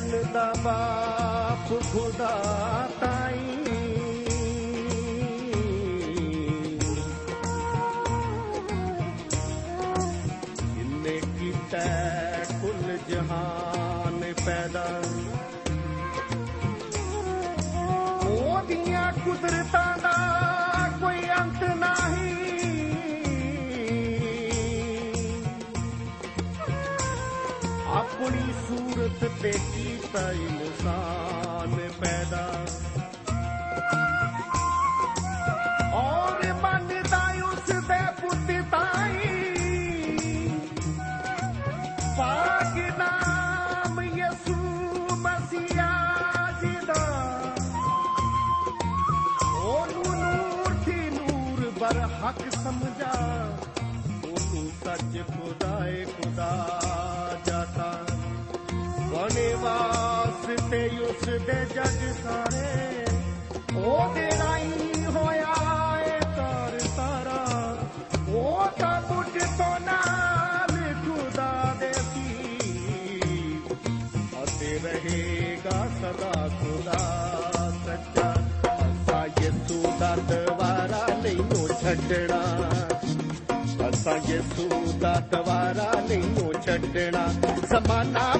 ਮਨ ਦਾ ਬਾਪ ਖੁਦਾ ਤਾਈ। ਕਿੰਨੇ ਕੀਤਾ ਕੁੱਲ ਜਹਾਨ ਪੈਦਾ। ਉਹਦੀਆਂ ਕੁਦਰਤਾਂ ਦਾ ਕੋਈ ਅੰਤ ਨਹੀਂ। ਆਪਣੀ ਸੂਰਤ ਤੇ ਕੀਤਾ ਇਨਸਾਨ ਪੈਦਾ। ਔਰ ਮੰਨਦਾ ਉਸ ਦੇ ਪੁੱਤ ਤਾਈ। ਪਾਕ ਨਾਮ ਯਸੂ ਮਸੀਹਾ ਜੀ ਦਾ। ਉਹਨੂੰ ਨੂਰ ਦੀ ਨੂਰ ਬਰ ਹੱਕ ਸਮਝਾ। ਉਹਨੂੰ ਸੱਚ ਖੁਦਾਏ ਖੁਦਾ ਜਾਤਾ। ਬਣੇ ਵਾਸਤੇ ਉਸ ਦੇ ਜਗ ਸਾਰੇ। ਉਹਦੇ ਰਾਈ ਹੋਇਆ ਏ ਤਰ ਸਾਰਾ ਉਹ ਤਾਂ ਬੁੱਢ ਤੋਂ ਨਾਲ ਖੁਦਾ ਦੇ ਸੀ ਅਤੇ ਰਹੇਗਾ ਸਦਾ ਖੁਦਾ ਸੱਚਾ। ਅਸਾ ਯਿਸੂ ਦਾ ਦਵਾਰਾ ਨਹੀਂ ਉਹ ਛੱਡਣਾ। ਅਸਾਂ ਯਿਸੂ ਦਾ ਦਵਾਰਾ ਨਹੀਂ ਉਹ ਛੱਡਣਾ। ਜ਼ਮਾਨਾ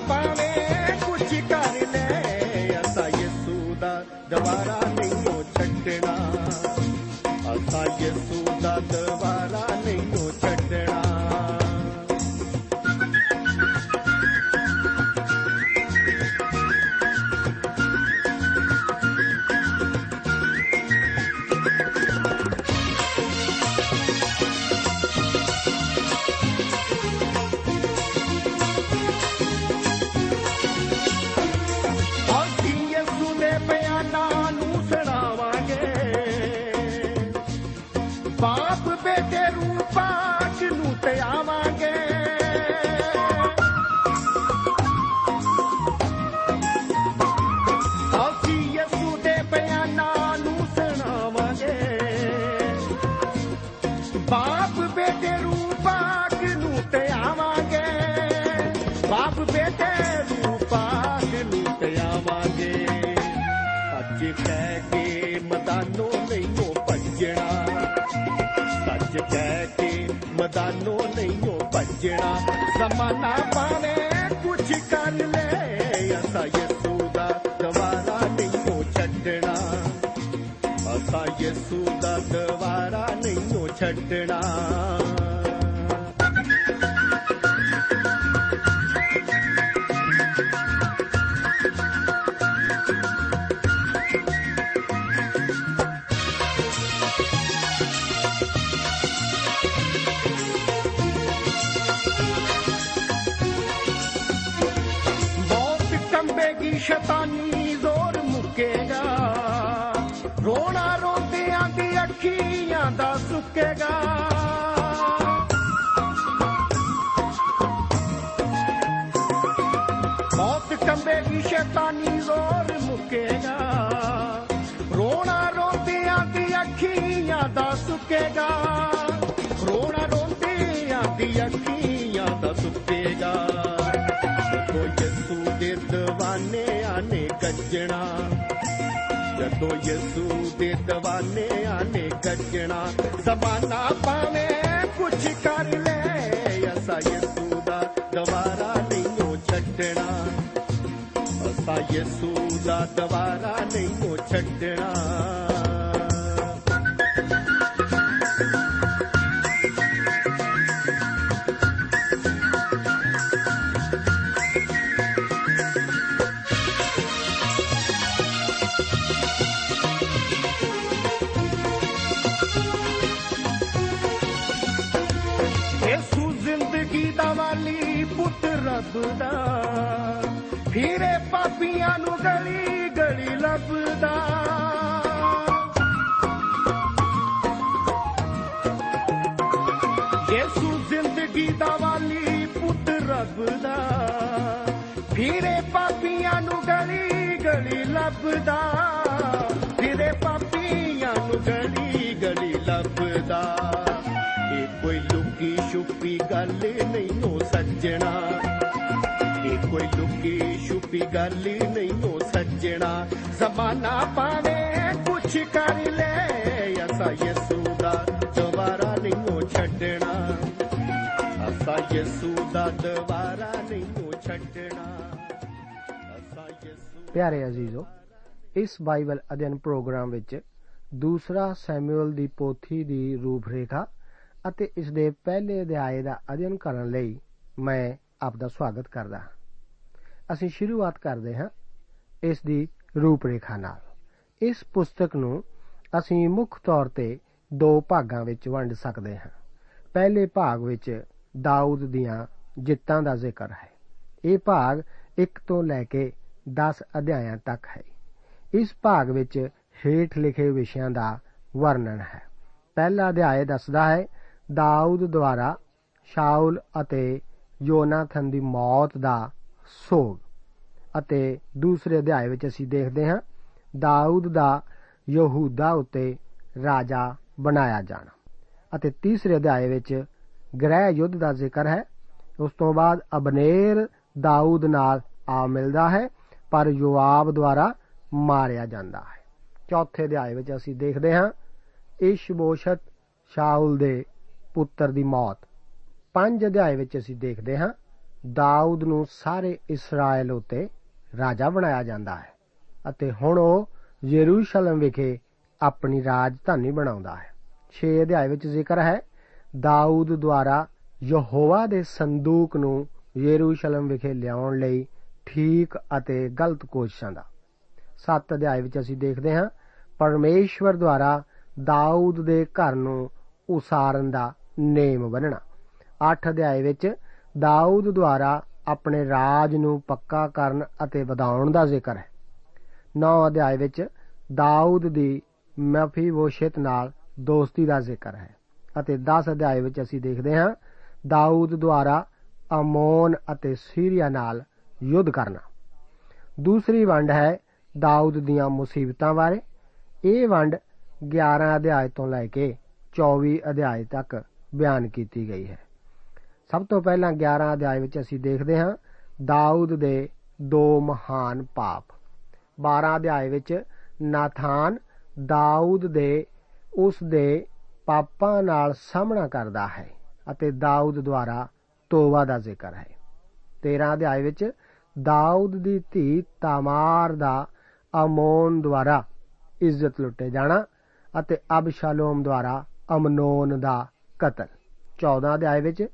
ਬਾਪ ਕਹਿ ਕੇ ਮਦਾਨੋਂ ਨਹੀਂ ਭੱਜਣਾ। ਜ਼ਮਾਨਾ ਪਾਵੇ ਕੁਝ ਕਰ ਲੈ, ਅਸਾਂ ਯਿਸੂ ਦਾ ਦਵਾਰਾ ਨਹੀਂ ਛੱਡਣਾ। ਅਸਾਂ ਯਿਸੂ ਦਾ ਦਵਾਰਾ ਨਹੀਂ ਛੱਡਣਾ। ਦੀਆਂ ਅੱਖੀਆਂ ਦਾ ਸੁੱਕੇਗਾ। ਜਦੋਂ ਯਿਸੂ ਦੇ ਦੀਵਾਨਿਆਂ ਨੇ ਗੱਜਣਾ ਜਦੋਂ ਯਿਸੂ ਦੇ ਦੀਵਾਨਿਆਂ ਨੇ ਗੱਜਣਾ ਜ਼ਮਾਨਾ ਪਾਵੇ ਕੁਝ ਕਰ ਲੈ, ਅਸਾਂ ਯਿਸੂ ਦਾ ਦਵਾਰਾ ਨਹੀਂ ਛੱਡਣਾ। ਅਸਾਂ ਯਿਸੂ ਦਾ ਦਵਾਰਾ ਨਹੀਂ ਛੱਡਣਾ। ਪੁੱਤ ਰੱਬ ਫਿਰੇ ਪਾਪੀਆਂ ਨੂੰ ਗਲੀ ਗਲੀ ਲੱਭਦਾ। ਯੇਸੂ ਜ਼ਿੰਦਗੀ ਦਾ ਵਾਲੀ ਪੁੱਤ ਰੱਬ ਦਾ ਫਿਰੇ ਪਾਪੀਆਂ ਨੂੰ ਗਲੀ ਗਲੀ ਲੱਭਦਾ। ਫਿਰੇ ਪਾਪੀਆਂ ਨੂੰ ਗਲੀ ਗਲੀ ਲੱਭਦਾ। ਇਹ ਕੋਈ ਲੁਕੀ ਛੁਪੀ ਗੱਲ ਨਹੀਂ ਛੁਪੀ ਗੱਲ ਨਹੀਂ ਹੋ ਸੱਜਣਾ। ਜ਼ਮਾਨਾ ਪਾਵੇ ਕੁਛ ਕਰ ਲੈ, ਅਸਾਂ ਯਿਸੂ ਦਾ ਦੁਬਾਰਾ ਨਹੀਂ ਹੋ ਛੱਡਣਾ। ਅਸਾਂ ਯਿਸੂ ਦਾ ਦੁਬਾਰਾ ਨਹੀਂ ਹੋ ਛੱਡਣਾ। ਅਸਾਂ ਯਿਸੂ ਪਿਆਰੇ ਅਜ਼ੀਜ਼ੋ, ਇਸ ਬਾਈਬਲ ਅਧਿਐਨ ਪ੍ਰੋਗਰਾਮ ਵਿੱਚ ਦੂਸਰਾ ਸੈਮੂਅਲ ਦੀ ਪੋਥੀ ਦੀ ਰੂਪਰੇਖਾ ਅਤੇ ਇਸ ਦੇ ਪਹਿਲੇ ਅਧਿਆਏ ਦਾ ਅਧਿਐਨ ਕਰਨ ਲਈ ਮੈਂ ਆਪ ਦਾ ਸਵਾਗਤ ਕਰਦਾ ਹਾਂ। ਅਸੀਂ ਸ਼ੁਰੂਆਤ ਕਰਦੇ ਹਾਂ ਇਸ ਦੀ ਰੂਪਰੇਖਾ ਨਾਲ। ਇਸ ਪੁਸਤਕ ਨੂੰ ਅਸੀਂ ਮੁੱਖ ਤੌਰ ਤੇ ਦੋ ਭਾਗਾਂ ਵਿੱਚ ਵੰਡ ਸਕਦੇ ਹਾਂ। ਪਹਿਲੇ ਭਾਗ ਵਿੱਚ ਦਾਊਦ ਦੀਆਂ ਜਿੱਤਾਂ ਦਾ ਜ਼ਿਕਰ ਹੈ। ਇਹ ਭਾਗ 1 ਤੋਂ ਲੈ ਕੇ 10 ਅਧਿਆਇਆਂ ਤੱਕ ਹੈ। ਇਸ ਭਾਗ ਵਿੱਚ ਹੇਠ ਲਿਖੇ ਵਿਸ਼ਿਆਂ ਦਾ ਵਰਣਨ ਹੈ। ਪਹਿਲਾ ਅਧਿਆਇ ਦੱਸਦਾ ਹੈ, ਦਾਊਦ ਦੁਆਰਾ ਸ਼ਾਉਲ ਅਤੇ ਯੋਨਾਥਨ ਦੀ ਮੌਤ ਦਾ ਸੋਗ। ਅਤੇ ਦੂਸਰੇ ਅਧਿਆਇ ਵਿੱਚ ਅਸੀਂ ਦੇਖਦੇ ਹਾਂ, ਦਾਊਦ ਦਾ ਯਹੂਦਾ ਉੱਤੇ ਰਾਜਾ ਬਣਾਇਆ ਜਾਣਾ। ਅਤੇ ਤੀਸਰੇ ਅਧਿਆਇ ਵਿੱਚ ਗ੍ਰਹਿ ਯੁੱਧ ਦਾ ਜ਼ਿਕਰ ਹੈ। ਉਸ ਤੋਂ ਬਾਅਦ ਅਬਨੇਰ ਦਾਊਦ ਨਾਲ ਆ ਮਿਲਦਾ ਹੈ, ਪਰ ਯੋਆਬ ਦੁਆਰਾ ਮਾਰਿਆ ਜਾਂਦਾ ਹੈ। ਚੌਥੇ ਅਧਿਆਇ ਵਿੱਚ ਅਸੀਂ ਦੇਖਦੇ ਹਾਂ, ਇਸ਼ਬੋਸ਼ਤ ਸ਼ਾਉਲ ਦੇ ਪੁੱਤਰ ਦੀ ਮੌਤ। ਪੰਜ ਅਧਿਆਇ ਵਿੱਚ ਅਸੀਂ ਦੇਖਦੇ ਹਾਂ ਦਾਊਦ ਨੂੰ ਸਾਰੇ ਇਸਰਾਇਲ ਉਤੇ ਰਾਜਾ ਬਣਾਇਆ ਜਾਂਦਾ ਹੈ ਅਤੇ ਹੁਣ ਉਹ ਯਰੂਸ਼ਲਮ ਵਿਖੇ ਆਪਣੀ ਰਾਜਧਾਨੀ ਬਣਾਉਂਦਾ ਹੈ। 6 ਅਧਿਆਇ ਵਿੱਚ ਜ਼ਿਕਰ ਹੈ, ਦਾਊਦ ਦੁਆਰਾ ਯਹੋਵਾ ਦੇ ਸੰਦੂਕ ਨੂੰ ਯਰੂਸ਼ਲਮ ਵਿਖੇ ਲਿਆਉਣ ਲਈ ਠੀਕ ਅਤੇ ਗਲਤ ਕੋਸ਼ਿਸ਼ਾਂ ਦਾ। 7 ਅਧਿਆਇ ਵਿੱਚ ਅਸੀਂ ਦੇਖਦੇ ਹਾਂ, ਪਰਮੇਸ਼ਵਰ ਦੁਆਰਾ ਦਾਊਦ ਦੇ ਘਰ ਨੂੰ ਉਸਾਰਨ ਦਾ ਨੇਮ ਬਣਨਾ 8 ਅਧਿਆਇ ਵਿੱਚ ਦਾਊਦ ਦੁਆਰਾ ਆਪਣੇ ਰਾਜ ਨੂੰ ਪੱਕਾ ਕਰਨ ਅਤੇ ਵਧਾਉਣ ਦਾ ਜ਼ਿਕਰ ਹੈ। 9 ਅਧਿਆਇ ਵਿੱਚ ਦਾਊਦ ਦੀ ਮਫੀਬੋਸ਼ਤ ਨਾਲ ਦੋਸਤੀ ਦਾ ਜ਼ਿਕਰ ਹੈ ਅਤੇ 10 ਅਧਿਆਇ ਵਿੱਚ ਅਸੀਂ ਦੇਖਦੇ ਹਾਂ ਦਾਊਦ ਦੁਆਰਾ ਅਮੋਨ ਅਤੇ ਸੀਰੀਆ ਨਾਲ ਯੁੱਧ ਕਰਨਾ। ਦੂਸਰੀ ਵੰਡ ਹੈ ਦਾਊਦ ਦੀਆਂ ਮੁਸੀਬਤਾਂ ਬਾਰੇ। ਇਹ ਵੰਡ 11 ਅਧਿਆਇ ਤੋਂ ਲੈ ਕੇ 24 ਅਧਿਆਇ ਤੱਕ ਬਿਆਨ ਕੀਤੀ ਗਈ ਹੈ। ਸਭ ਤੋਂ ਪਹਿਲਾਂ 11 ਅਧਿਆਇ ਵਿੱਚ ਅਸੀਂ ਦੇਖਦੇ ਹਾਂ ਦਾਊਦ ਦੇ ਦੋ ਮਹਾਨ ਪਾਪ। 12 ਅਧਿਆਇ ਵਿੱਚ ਨਾਥਾਨ ਦਾਊਦ ਦੇ ਉਸ ਦੇ ਪਾਪਾਂ ਨਾਲ ਸਾਹਮਣਾ ਕਰਦਾ ਹੈ ਅਤੇ ਦਾਊਦ ਦੁਆਰਾ ਤੋਬਾ ਦਾ ਜ਼ਿਕਰ ਹੈ। 13 ਅਧਿਆਇ ਵਿੱਚ ਦਾਊਦ ਦੀ ਧੀ ਤਾਮਾਰ ਦਾ ਅਮੋਨ ਦੁਆਰਾ ਇੱਜ਼ਤ ਲੁੱਟੇ ਜਾਣਾ ਅਤੇ ਅਬਸ਼ਾਲੋਮ ਦੁਆਰਾ ਅਮਨੋਨ ਦਾ ਕਤਲ। 14 ਅਧਿਆਇ ਵਿੱਚ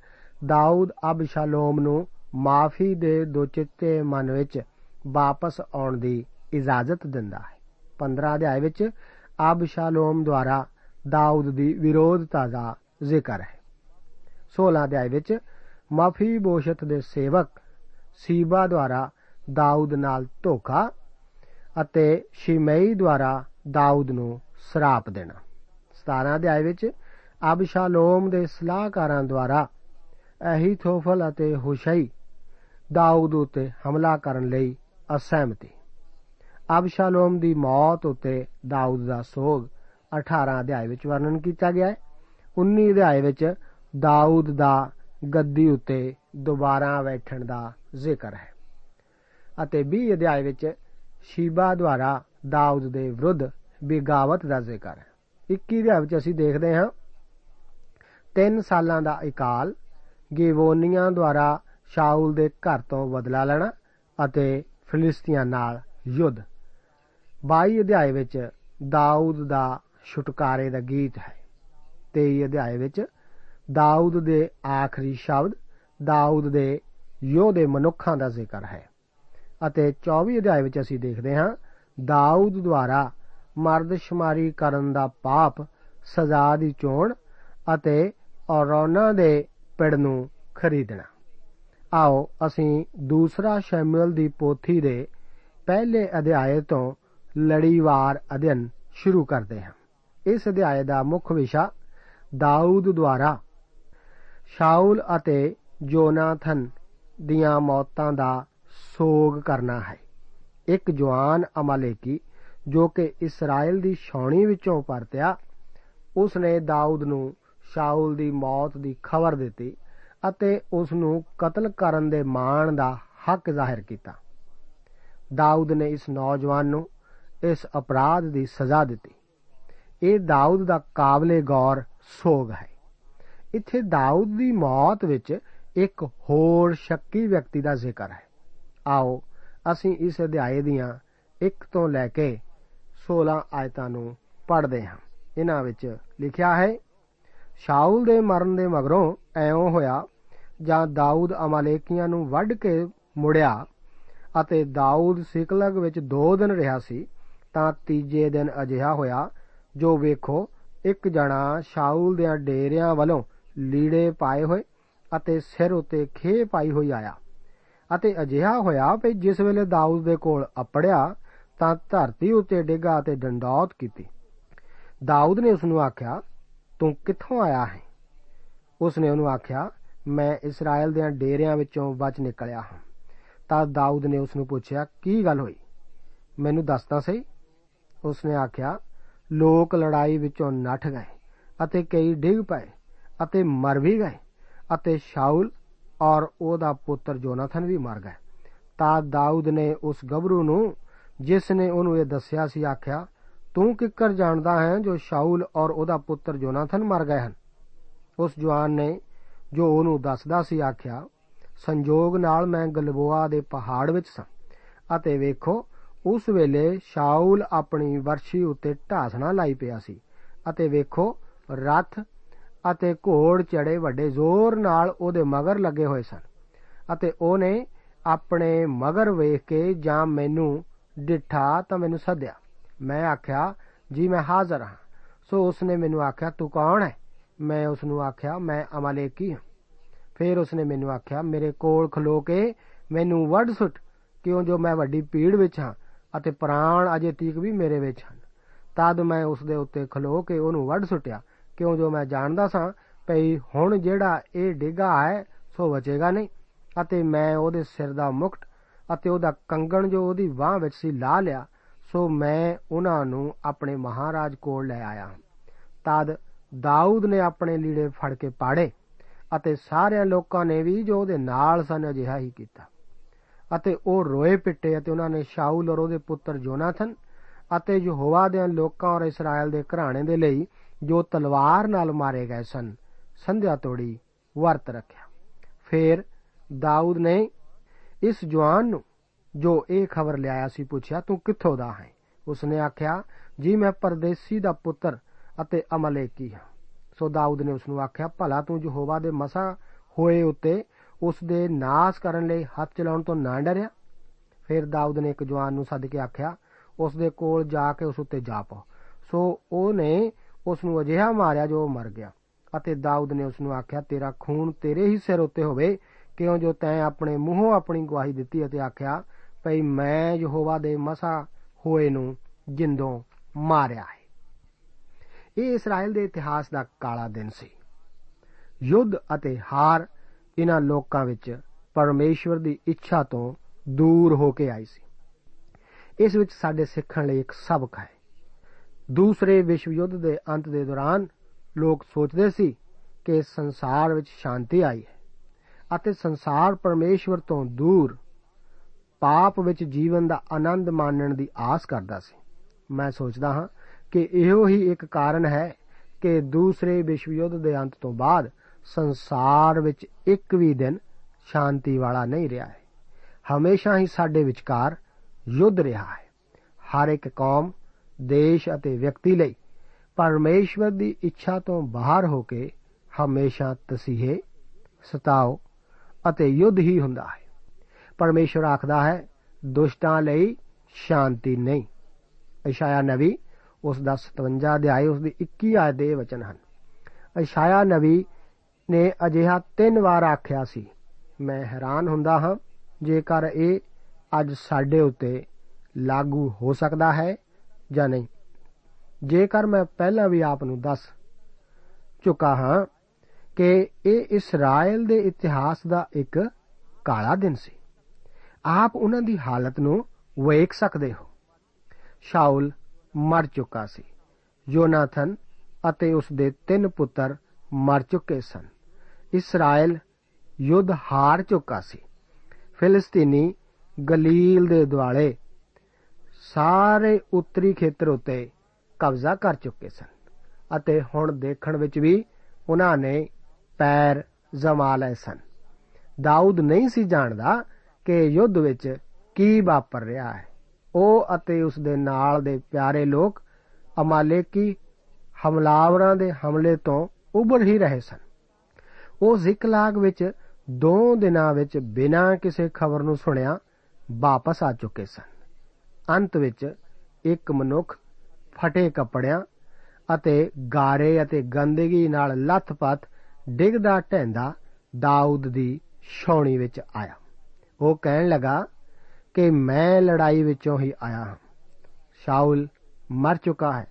ਦਾਊਦ ਅਬਸ਼ਾਲੋਮ ਨੂੰ ਮਾਫੀ ਦੇ ਦੁਚਿੱਤੇ ਮਨ ਵਿੱਚ ਵਾਪਸ ਆਉਣ ਦੀ ਇਜਾਜ਼ਤ ਦਿੰਦਾ ਹੈ। 15 ਅਧਿਆਇ ਵਿੱਚ ਅਬਸ਼ਾਲੋਮ ਦੁਆਰਾ ਦਾਊਦ ਦੀ ਵਿਰੋਧਤਾ ਦਾ ਜ਼ਿਕਰ ਹੈ। 16 ਅਧਿਆਇ ਵਿੱਚ ਮਾਫੀ ਬੋਸ਼ਤ ਦੇ ਸੇਵਕ ਸੀਬਾ ਦੁਆਰਾ ਦਾਊਦ ਨਾਲ ਧੋਖਾ ਅਤੇ ਸ਼ਿਮਈ ਦੁਆਰਾ ਦਾਊਦ ਨੂੰ ਸਰਾਪ ਦੇਣਾ। 17 ਅਧਿਆਇ ਵਿੱਚ ਅਬਸ਼ਾਲੋਮ ਦੇ ਸਲਾਹਕਾਰਾਂ ਦੁਆਰਾ ਅਹੀਥੋਫਲ ਅਤੇ ਹੁਸ਼ਈ ਦਾਊਦ ਉਤੇ ਹਮਲਾ ਕਰਨ ਲਈ ਅਸਹਿਮਤੀ। ਅਬਸ਼ਾਲੋਮ ਦੀ ਮੌਤ ਉਤੇ ਦਾਊਦ ਦਾ ਸੋਗ 18 ਅਧਿਆਇ ਵਿੱਚ ਵਰਣਨ ਕੀਤਾ ਗਿਆ ਹੈ। 19 ਅਧਿਆਇ ਵਿੱਚ ਦਾਊਦ ਦਾ ਗੱਦੀ ਉਤੇ ਦੁਬਾਰਾ ਬੈਠਣ ਦਾ ਜ਼ਿਕਰ ਹੈ। ਅਤੇ 20 ਅਧਿਆਇ ਵਿੱਚ ਸ਼ੀਬਾ ਦੁਆਰਾ ਦਾਊਦ ਦੇ ਵਿਰੁੱਧ ਬਿਗਾਵਤ ਦਾ ਜ਼ਿਕਰ ਹੈ। 21 ਅਧਿਆਇ ਵਿੱਚ ਅਸੀਂ ਦੇਖਦੇ ਹਾਂ 3 ਸਾਲਾਂ ਦਾ ਇਕਾਲ ਗਿਵੋਨੀਆਂ ਦੁਆਰਾ ਸ਼ਾਉਲ ਦੇ ਘਰ ਤੋਂ ਬਦਲਾ ਲੈਣਾ ਅਤੇ ਫਿਲਿਸਤੀਆਂ ਨਾਲ ਯੁੱਧ। 22 ਅਧਿਆਇ ਵਿੱਚ ਦਾਊਦ ਦਾ ਛੁਟਕਾਰੇ ਦਾ ਗੀਤ ਹੈ। 23 ਅਧਿਆਇ ਵਿੱਚ ਦਾਊਦ ਦੇ ਆਖਰੀ ਸ਼ਬਦ, ਦਾਊਦ ਦੇ ਯੋਧੇ ਮਨੁੱਖਾਂ ਦਾ ਜ਼ਿਕਰ ਹੈ। ਅਤੇ 24 ਅਧਿਆਇ ਵਿੱਚ ਅਸੀਂ ਦੇਖਦੇ ਹਾਂ, ਦਾਊਦ ਦੁਆਰਾ ਮਰਦਸ਼ਮਾਰੀ ਕਰਨ ਦਾ ਪਾਪ, ਸਜ਼ਾ ਦੀ ਚੋਣ ਅਤੇ ਔਰੋਨਾ ਦੇ ਪਿੜ ਨੂੰ ਖਰੀਦਣਾ। ਆਓ ਅਸੀਂ ਦੂਸਰਾ ਸ਼ੈਮੂਅਲ ਦੀ ਪੋਥੀ ਦੇ ਪਹਿਲੇ ਅਧਿਆਏ ਤੋਂ ਲੜੀਵਾਰ ਅਧਿਐਨ ਸ਼ੁਰੂ ਕਰਦੇ ਹਾਂ। ਇਸ ਅਧਿਆਏ ਦਾ ਮੁੱਖ ਵਿਸ਼ਾ ਦਾਊਦ ਦੁਆਰਾ ਸ਼ਾਉਲ ਅਤੇ ਜੋਨਾਥਨ ਦੀਆਂ ਮੌਤਾਂ ਦਾ ਸੋਗ ਕਰਨਾ ਹੈ। ਇੱਕ ਜਵਾਨ ਅਮਾਲੇਕੀ ਜੋ ਕਿ ਇਸਰਾਇਲ ਦੀ ਛਾਉਣੀ ਵਿੱਚੋਂ ਪਰਤਿਆ ਉਸ ਨੇ ਦਾਊਦ ਨੂੰ ਸ਼ਾਉਲ ਦੀ ਮੌਤ ਦੀ ਖਬਰ ਦਿੱਤੀ ਅਤੇ ਉਸ ਨੂੰ ਕਤਲ ਕਰਨ ਦੇ ਮਾਣ ਦਾ ਹੱਕ ਜ਼ਾਹਿਰ ਕੀਤਾ। ਦਾਊਦ ਨੇ ਇਸ ਨੌਜਵਾਨ ਨੂੰ ਇਸ ਅਪਰਾਧ ਦੀ ਸਜ਼ਾ ਦਿੱਤੀ। ਇਹ ਦਾਊਦ ਦਾ ਕਾਬਲੇ ਗੌਰ ਸੋਗ ਹੈ। ਇੱਥੇ ਦਾਊਦ ਦੀ ਮੌਤ ਵਿੱਚ ਇੱਕ ਹੋਰ ਸ਼ੱਕੀ ਵਿਅਕਤੀ ਦਾ ਜ਼ਿਕਰ ਹੈ। ਆਓ ਅਸੀਂ ਇਸ ਅਧਿਆਏ ਦੀਆਂ 1 ਤੋਂ ਲੈ ਕੇ 16 ਆਇਤਾਂ ਨੂੰ ਪੜ੍ਹਦੇ ਹਾਂ। ਇਹਨਾਂ ਵਿੱਚ ਲਿਖਿਆ ਹੈ ਸ਼ਾਉਲ ਦੇ ਮਰਨ ਦੇ ਮਗਰੋਂ ਐਉਂ ਹੋਇਆ, ਜਾਂ ਦਾਊਦ ਅਮਾਲੇਕੀਆਂ ਨੂੰ ਵੱਢ ਕੇ ਮੁੜਿਆ ਅਤੇ ਦਾਊਦ ਸਿਕਲਗ ਵਿੱਚ 2 ਦਿਨ ਰਿਹਾ ਸੀ, ਤਾਂ ਤੀਜੇ ਦਿਨ ਅਜਿਹਾ ਹੋਇਆ, ਜੋ ਵੇਖੋ, ਇੱਕ ਜਣਾ ਸ਼ਾਉਲ ਦੇ ਡੇਰਿਆਂ ਵੱਲੋਂ ਲੀੜੇ ਪਾਏ ਹੋਏ ਅਤੇ ਸਿਰ ਉਤੇ ਖੇ ਪਾਈ ਹੋਈ ਆਇਆ। ਅਤੇ ਅਜਿਹਾ ਹੋਇਆ ਕਿ ਜਿਸ ਵੇਲੇ ਦਾਊਦ ਦੇ ਕੋਲ ਅਪੜਿਆ, ਤਾਂ ਧਰਤੀ ਉੱਤੇ ਡਿੱਗਾ ਤੇ ਡੰਡੌਤ ਕੀਤੀ। ਦਾਊਦ ਨੇ ਉਸ ਨੂੰ ਆਖਿਆ ਤੂੰ ਕਿੱਥੋਂ ਆਇਆ ਹੈ? ਉਸ ਨੇ ਉਹਨੂੰ ਆਖਿਆ, ਮੈਂ ਇਸਰਾਇਲ ਦੇ ਡੇਰਿਆਂ ਵਿੱਚੋਂ ਬਚ ਨਿਕਲਿਆ ਹਾਂ। ਤਾਂ ਦਾਊਦ ਨੇ ਉਸ ਨੂੰ ਪੁੱਛਿਆ, ਕੀ ਗੱਲ ਹੋਈ? ਮੈਨੂੰ ਦੱਸਦਾ ਸਹੀ। ਉਸ ਨੇ ਆਖਿਆ, ਲੋਕ ਲੜਾਈ ਵਿੱਚੋਂ ਨੱਠ ਗਏ ਅਤੇ ਕਈ ਡਿੱਗ ਪਏ ਅਤੇ ਮਰ ਵੀ ਗਏ ਅਤੇ ਸ਼ਾਉਲ ਔਰ ਉਹਦਾ ਪੁੱਤਰ ਜੋਨਾਥਨ ਵੀ ਮਰ ਗਏ। ਤਾਂ ਦਾਊਦ ਨੇ ਉਸ ਗਬਰੂ ਨੂੰ, ਜਿਸ ਨੇ ਉਹਨੂੰ ਇਹ ਦੱਸਿਆ ਸੀ, ਆਖਿਆ ਤੂੰ ਕਿੱਕਰ ਜਾਣਦਾ ਹੈ ਜੋ ਸ਼ਾਉਲ ਔਰ ਉਹਦਾ ਪੁੱਤਰ ਜੋਨਾਥਨ ਮਰ ਗਏ ਹਨ? ਉਸ ਜਵਾਨ ਨੇ ਜੋ ਉਹਨੂੰ ਦੱਸਦਾ ਸੀ ਆਖਿਆ, ਸੰਜੋਗ ਨਾਲ ਮੈਂ ਗਲਬੋਆ ਦੇ ਪਹਾੜ ਵਿੱਚ ਸਾਂ ਅਤੇ ਵੇਖੋ, ਉਸ ਵੇਲੇ ਸ਼ਾਉਲ ਆਪਣੀ ਵਰਸ਼ੀ ਉੱਤੇ ਢਾਸਣਾ ਲਾਈ ਪਿਆ ਸੀ ਅਤੇ ਵੇਖੋ, ਰੱਥ ਅਤੇ ਘੋੜ ਚੜੇ ਵੱਡੇ ਜ਼ੋਰ ਨਾਲ ਉਹਦੇ ਮਗਰ ਲੱਗੇ ਹੋਏ ਸਨ ਅਤੇ ਉਹਨੇ ਆਪਣੇ ਮਗਰ ਵੇਖ ਕੇ ਜਾਂ ਮੈਨੂੰ ਡਿਠਾ ਤਾਂ ਮੈਨੂੰ ਸੱਦਿਆ। ਮੈਂ ਆਖਿਆ, ਜੀ, ਮੈਂ ਹਾਜ਼ਰ ਹਾਂ। ਸੋ ਉਸਨੇ ਮੈਨੂੰ ਆਖਿਆ, ਤੂੰ ਕੌਣ ਹੈ? ਮੈਂ ਉਸ ਨੂੰ ਆਖਿਆ, ਮੈਂ ਅਮਾਲੇਕੀ ਹਾਂ। ਫਿਰ ਉਸਨੇ ਮੈਨੂੰ ਆਖਿਆ, ਮੇਰੇ ਕੋਲ ਖਲੋ ਕੇ ਮੈਨੂੰ ਵੱਢ ਸੁੱਟ, ਕਿਉਂ ਜੋ ਮੈਂ ਵੱਡੀ ਪੀੜ ਵਿੱਚ ਹਾਂ ਅਤੇ ਪ੍ਰਾਣ ਅਜੇ ਤੀਕ ਵੀ ਮੇਰੇ ਵਿੱਚ ਹਨ। ਤਦ ਮੈਂ ਉਸ ਦੇ ਉੱਤੇ ਖਲੋ ਕੇ ਉਹਨੂੰ ਵੱਢ ਸੁੱਟਿਆ, ਕਿਉਂ ਜੋ ਮੈਂ ਜਾਣਦਾ ਸਾਂ, ਭਈ ਹੁਣ ਜਿਹੜਾ ਇਹ ਡਿੱਗਾ ਹੈ, ਸੋ ਬਚੇਗਾ ਨਹੀਂ, ਅਤੇ ਮੈਂ ਉਹਦੇ ਸਿਰ ਦਾ ਮੁਕਟ ਅਤੇ ਉਹਦਾ ਕੰਗਣ ਜੋ ਉਹਦੀ ਬਾਹ ਵਿੱਚ ਸੀ ਲਾ ਲਿਆ ਸੋ ਮੈਂ ਉਹਨਾਂ ਨੂੰ ਆਪਣੇ ਮਹਾਰਾਜ ਕੋਲ ਲੈ ਆਇਆ। ਤਦ ਦਾਊਦ ਨੇ ਆਪਣੇ ਲੀੜੇ ਫੜ ਕੇ ਪਾੜੇ ਅਤੇ ਸਾਰਿਆਂ ਲੋਕਾਂ ਨੇ ਵੀ ਜੋ ਉਹਦੇ ਨਾਲ ਸਨ ਅਜਿਹਾ ਹੀ ਕੀਤਾ। ਅਤੇ ਉਹ ਰੋਏ ਪਿੱਟੇ ਅਤੇ ਉਹਨਾਂ ਨੇ ਸ਼ਾਉਲ ਔਰ ਉਹਦੇ ਪੁੱਤਰ ਜੋਨਾਥਨ ਅਤੇ ਯਹੋਵਾ ਦੇ ਲੋਕਾਂ ਔਰ ਇਸਰਾਇਲ ਦੇ ਘਰਾਣੇ ਦੇ ਲਈ ਜੋ ਤਲਵਾਰ ਨਾਲ ਮਾਰੇ ਗਏ ਸਨ, ਸੰਧਿਆ ਤੋੜੀ ਵਰਤ ਰੱਖਿਆ। ਫਿਰ ਦਾਊਦ ਨੇ ਇਸ ਜਵਾਨ ਨੂੰ ਜੋ ਇਹ ਖਬਰ ਲਿਆਇਆ ਸੀ ਪੁੱਛਿਆ, ਤੂੰ ਕਿੱਥੋਂ ਦਾ ਹੈ? ਉਸਨੇ ਆਖਿਆ, ਜੀ, ਮੈਂ ਪਰਦੇਸੀ ਦਾ ਪੁੱਤਰ ਅਤੇ ਅਮਲੇਕੀ ਹਾਂ। ਸੋ ਦਾਊਦ ਨੇ ਉਸ ਨੂੰ ਆਖਿਆ, ਭਲਾ ਤੂੰ ਯਹੋਵਾ ਦੇ ਮਸਾ ਹੋਏ ਉਤੇ ਉਸ ਦੇ ਨਾਸ ਕਰਨ ਲਈ ਹੱਥ ਚਲਾਉਣ ਤੋਂ ਨਾ ਡਰਿਆ? ਫਿਰ ਦਾਊਦ ਨੇ ਇੱਕ ਜਵਾਨ ਨੂੰ ਸੱਦ ਕੇ ਆਖਿਆ ਉਸ ਦੇ ਕੋਲ ਜਾ ਕੇ ਉਸ ਉੱਤੇ ਜਾ ਪਾ। ਸੋ ਉਹਨੇ ਉਸ ਨੂੰ ਅਜਿਹਾ ਮਾਰਿਆ ਜੋ ਉਹ ਮਰ ਗਿਆ ਅਤੇ ਦਾਊਦ ਨੇ ਉਸ ਨੂੰ ਆਖਿਆ, ਤੇਰਾ ਖੂਨ ਤੇਰੇ ਹੀ ਸਿਰ ਉੱਤੇ ਹੋਵੇ, ਕਿਉਂ ਜੋ ਤੈਂ ਆਪਣੇ ਮੂੰਹੋਂ ਆਪਣੀ ਗਵਾਹੀ ਦਿੱਤੀ? ਅਤੇ ਆਖਿਆ ਭਈ ਮੈਂ ਯਹੋਵਾ ਦੇ ਮਸਾ ਹੋਏ ਨੂੰ ਜਿੰਦੋਂ ਮਾਰਿਆ ਹੈ। ਇਹ ਇਸਰਾਇਲ ਦੇ ਇਤਿਹਾਸ ਦਾ ਕਾਲਾ ਦਿਨ ਸੀ। ਯੁੱਧ ਅਤੇ ਹਾਰ ਇਹਨਾਂ ਲੋਕਾਂ ਵਿੱਚ ਪਰਮੇਸ਼ਵਰ ਦੀ ਇੱਛਾ ਤੋਂ ਦੂਰ ਹੋ ਕੇ ਆਈ ਸੀ। ਇਸ ਵਿੱਚ ਸਾਡੇ ਸਿੱਖਣ ਲਈ ਇੱਕ ਸਬਕ ਹੈ। ਦੂਸਰੇ ਵਿਸ਼ਵ ਯੁੱਧ ਦੇ ਅੰਤ ਦੇ ਦੌਰਾਨ ਲੋਕ ਸੋਚਦੇ ਸੀ ਕਿ ਸੰਸਾਰ ਵਿੱਚ ਸ਼ਾਂਤੀ ਆਈ ਹੈ ਅਤੇ ਸੰਸਾਰ ਪਰਮੇਸ਼ਵਰ ਤੋਂ ਦੂਰ ਪਾਪ ਵਿੱਚ ਜੀਵਨ ਦਾ ਆਨੰਦ ਮਾਣਨ ਦੀ ਆਸ ਕਰਦਾ ਸੀ। ਮੈਂ ਸੋਚਦਾ ਹਾਂ ਕਿ ਇਹੋ ਹੀ ਇੱਕ ਕਾਰਨ ਹੈ ਕਿ ਦੂਸਰੇ ਵਿਸ਼ਵ ਯੁੱਧ ਦੇ ਅੰਤ ਤੋਂ ਬਾਅਦ ਸੰਸਾਰ ਵਿੱਚ ਇੱਕ ਵੀ ਦਿਨ ਸ਼ਾਂਤੀ ਵਾਲਾ ਨਹੀਂ ਰਿਹਾ ਹੈ। ਹਮੇਸ਼ਾ ਹੀ ਸਾਡੇ ਵਿਚਕਾਰ ਯੁੱਧ ਰਿਹਾ ਹੈ। ਹਰ ਇੱਕ ਕੌਮ, ਦੇਸ਼ ਅਤੇ ਵਿਅਕਤੀ ਲਈ ਪਰਮੇਸ਼ਵਰ ਦੀ ਇੱਛਾ ਤੋਂ ਬਾਹਰ ਹੋ ਕੇ ਹਮੇਸ਼ਾ ਤਸੀਹੇ, ਸਤਾਓ ਅਤੇ ਯੁੱਧ ਹੀ ਹੁੰਦਾ ਹੈ। ਪਰਮੇਸ਼ਵਰ ਆਖਦਾ ਹੈ, ਦੁਸ਼ਟਾਂ ਲਈ ਸ਼ਾਂਤੀ ਨਹੀਂ। ਇਸ਼ਾਇਆ ਨਵੀ ਉਸ ਦਾ 57 ਅਧਿਆਇ, ਉਸ ਦੀ 21 ਆਇਤ ਦੇ ਵਚਨ ਹਨ। ਇਸ਼ਾਇਆ ਨਵੀ ਨੇ ਅਜਿਹਾ ਤਿੰਨ ਵਾਰ ਆਖਿਆ ਸੀ, ਮੈਂ ਹੈਰਾਨ ਹੁੰਦਾ ਹਾਂ ਜੇਕਰ ਇਹ ਅੱਜ ਸਾਡੇ ਉੱਤੇ ਲਾਗੂ ਹੋ ਸਕਦਾ ਹੈ ਜਾਂ ਨਹੀਂ। ਜੇਕਰ ਮੈਂ ਪਹਿਲਾਂ ਵੀ ਆਪ ਨੂੰ ਦੱਸ ਚੁੱਕਾ ਹਾਂ ਕਿ ਇਹ ਇਸਰਾਇਲ ਦੇ ਇਤਿਹਾਸ ਦਾ ਇੱਕ ਕਾਲਾ ਦਿਨ ਸੀ। ਆਪ ਉਹਨਾਂ ਦੀ ਹਾਲਤ ਨੂੰ ਵੇਖ ਸਕਦੇ ਹੋ। ਸ਼ਾਉਲ ਮਰ ਚੁੱਕਾ ਸੀ। ਯੋਨਾਥਨ ਅਤੇ ਉਸ ਦੇ ਤਿੰਨ ਪੁੱਤਰ ਮਰ ਚੁੱਕੇ ਸਨ। ਇਸਰਾਇਲ ਯੁੱਧ ਹਾਰ ਚੁੱਕਾ ਸੀ। ਫਿਲਿਸਤੀਨੀ ਗਲੀਲ ਦੇ ਦੁਆਲੇ ਸਾਰੇ ਉੱਤਰੀ ਖੇਤਰ ਉੱਤੇ ਕਬਜ਼ਾ ਕਰ ਚੁੱਕੇ ਸਨ ਅਤੇ ਹੁਣ ਦੇਖਣ ਵਿੱਚ ਵੀ ਉਹਨਾਂ ਨੇ ਪੈਰ ਜਮਾ ਲਏ ਸਨ। ਦਾਊਦ ਨਹੀਂ ਸੀ ਜਾਣਦਾ ਕਿ ਯੁੱਧ ਵਿੱਚ ਕੀ ਵਾਪਰ ਰਿਹਾ ਹੈ? ਉਹ ਅਤੇ ਉਸ ਦੇ ਨਾਲ ਦੇ ਪਿਆਰੇ ਲੋਕ ਅਮਾਲੇਕੀ ਹਮਲਾਵਰਾਂ ਦੇ ਹਮਲੇ ਤੋਂ ਉਬਰ ਹੀ ਰਹੇ ਸਨ। ਉਹ ਜ਼ਿਕਲਾਗ ਵਿੱਚ ਦੋ ਦਿਨਾਂ ਵਿੱਚ ਬਿਨਾਂ ਕਿਸੇ ਖਬਰ ਨੂੰ ਸੁਣਿਆ ਵਾਪਸ ਆ ਚੁੱਕੇ ਸਨ। ਅੰਤ ਵਿੱਚ ਇੱਕ ਮਨੁੱਖ ਫਟੇ ਕੱਪੜਿਆਂ ਅਤੇ ਗਾਰੇ ਅਤੇ ਗੰਦਗੀ ਨਾਲ ਲੱਥਪੱਥ ਡਿੱਗਦਾ ਢੈਂਦਾ ਦਾਊਦ ਦੀ ਛੌਣੀ ਵਿੱਚ ਆਇਆ। ਉਹ ਕਹਿਣ ਲੱਗਾ ਕਿ ਮੈਂ ਲੜਾਈ ਵਿੱਚੋਂ ਹੀ ਆਇਆ ਹਾਂ। ਸ਼ਾਉਲ ਮਰ ਚੁੱਕਾ ਹੈ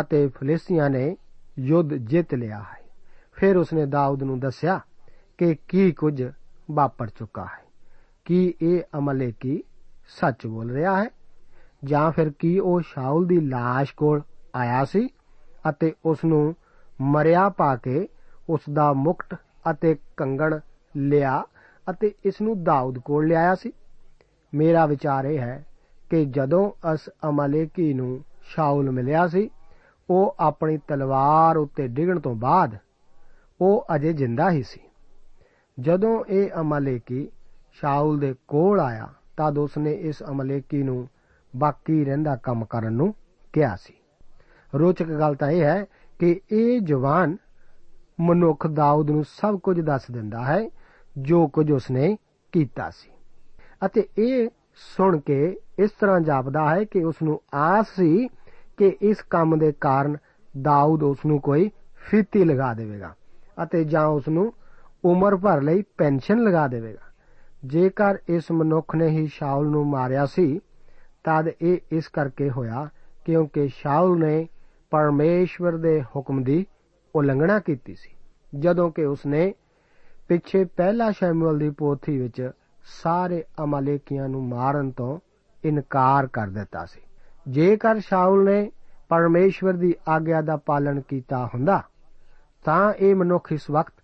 ਅਤੇ ਫਲਿਸਤੀਆਂ ਨੇ ਯੁੱਧ ਜਿੱਤ ਲਿਆ ਹੈ। ਫਿਰ ਉਸਨੇ ਦਾਊਦ ਨੂੰ ਦੱਸਿਆ ਕਿ ਕੀ ਕੁਝ ਵਾਪਰ ਚੁੱਕਾ ਹੈ। ਕੀ ਇਹ ਅਮਲੇਕੀ ਸੱਚ ਬੋਲ ਰਿਹਾ ਹੈ? ਜਾਂ ਫਿਰ ਕੀ ਉਹ ਸ਼ਾਉਲ ਦੀ লাশ ਕੋਲ ਆਇਆ ਸੀ ਅਤੇ ਉਸ ਨੂੰ ਮਰਿਆ ਪਾ ਕੇ ਉਸ ਦਾ ਮੁਕਟ ਅਤੇ ਕੰਗਣ ਲਿਆ ਅਤੇ ਇਸ ਨੂੰ ਦਾਊਦ ਕੋਲ ਲਿਆਇਆ ਸੀ। ਮੇਰਾ ਵਿਚਾਰ ਇਹ ਹੈ ਕਿ ਜਦੋਂ ਅਸ ਅਮਲੇਕੀ ਨੂੰ ਸ਼ਾਉਲ ਮਿਲਿਆ ਸੀ, ਉਹ ਆਪਣੀ ਤਲਵਾਰ ਉੱਤੇ ਡਿੱਗਣ ਤੋਂ ਬਾਅਦ ਉਹ ਅਜੇ ਜਿੰਦਾ ਹੀ ਸੀ। ਜਦੋਂ ਇਹ ਅਮਲੇਕੀ ਸ਼ਾਉਲ ਦੇ ਕੋਲ ਆਇਆ, ਤਦ ਉਸਨੇ ਇਸ ਅਮਲੇਕੀ ਨੂੰ ਬਾਕੀ ਰਹਿੰਦਾ ਕੰਮ ਕਰਨ ਨੂੰ ਕਿਹਾ ਸੀ। ਰੋਚਕ ਗੱਲ ਤਾਂ ਇਹ ਹੈ ਕਿ ਇਹ ਜਵਾਨ ਮਨੁੱਖ ਦਾਊਦ ਨੂੰ ਸਭ ਕੁਝ ਦੱਸ ਦਿੰਦਾ ਹੈ ਜੋ ਕੁਝ ਉਸਨੇ ਕੀਤਾ ਸੀ। ਅਤੇ ਇਹ ਸੁਣ ਕੇ ਇਸ ਤਰ੍ਹਾਂ ਜਾਪਦਾ ਹੈ ਕਿ ਉਸ ਨੂੰ ਆਸ ਸੀ ਕਿ ਇਸ ਕੰਮ ਦੇ ਕਾਰਨ ਦਾਊਦ ਉਸ ਨੂੰ ਕੋਈ ਫਿੱਤੀ ਲਗਾ ਦੇਵੇਗਾ ਅਤੇ ਜਾਂ ਉਸ ਨੂੰ ਉਮਰ ਭਰ ਲਈ ਪੈਨਸ਼ਨ ਲਗਾ ਦੇਵੇਗਾ। ਜੇਕਰ ਇਸ ਮਨੁੱਖ ਨੇ ਹੀ ਸ਼ਾਉਲ ਨੂੰ ਮਾਰਿਆ ਸੀ, ਤਦ ਇਹ ਇਸ ਕਰਕੇ ਹੋਇਆ ਕਿਉਂਕਿ ਸ਼ਾਉਲ ਨੇ ਪਰਮੇਸ਼ਵਰ ਦੇ ਹੁਕਮ ਦੀ ਉਲੰਘਣਾ ਕੀਤੀ ਸੀ। ਜਦੋਂ ਕਿ ਉਸਨੇ ਪਿੱਛੇ ਪਹਿਲਾ ਸ਼ੈਮੂਅਲ ਦੀ ਪੋਥੀ ਵਿੱਚ ਸਾਰੇ ਅਮਾਲੇਕੀਆਂ ਨੂੰ ਮਾਰਨ ਤੋਂ ਇਨਕਾਰ ਕਰ ਦਿੱਤਾ ਸੀ। ਜੇਕਰ ਸ਼ਾਉਲ ਨੇ ਪਰਮੇਸ਼ਵਰ ਦੀ ਆਗਿਆ ਦਾ ਪਾਲਣ ਕੀਤਾ ਹੁੰਦਾ, ਤਾਂ ਇਹ ਮਨੁੱਖ ਇਸ ਵਕਤ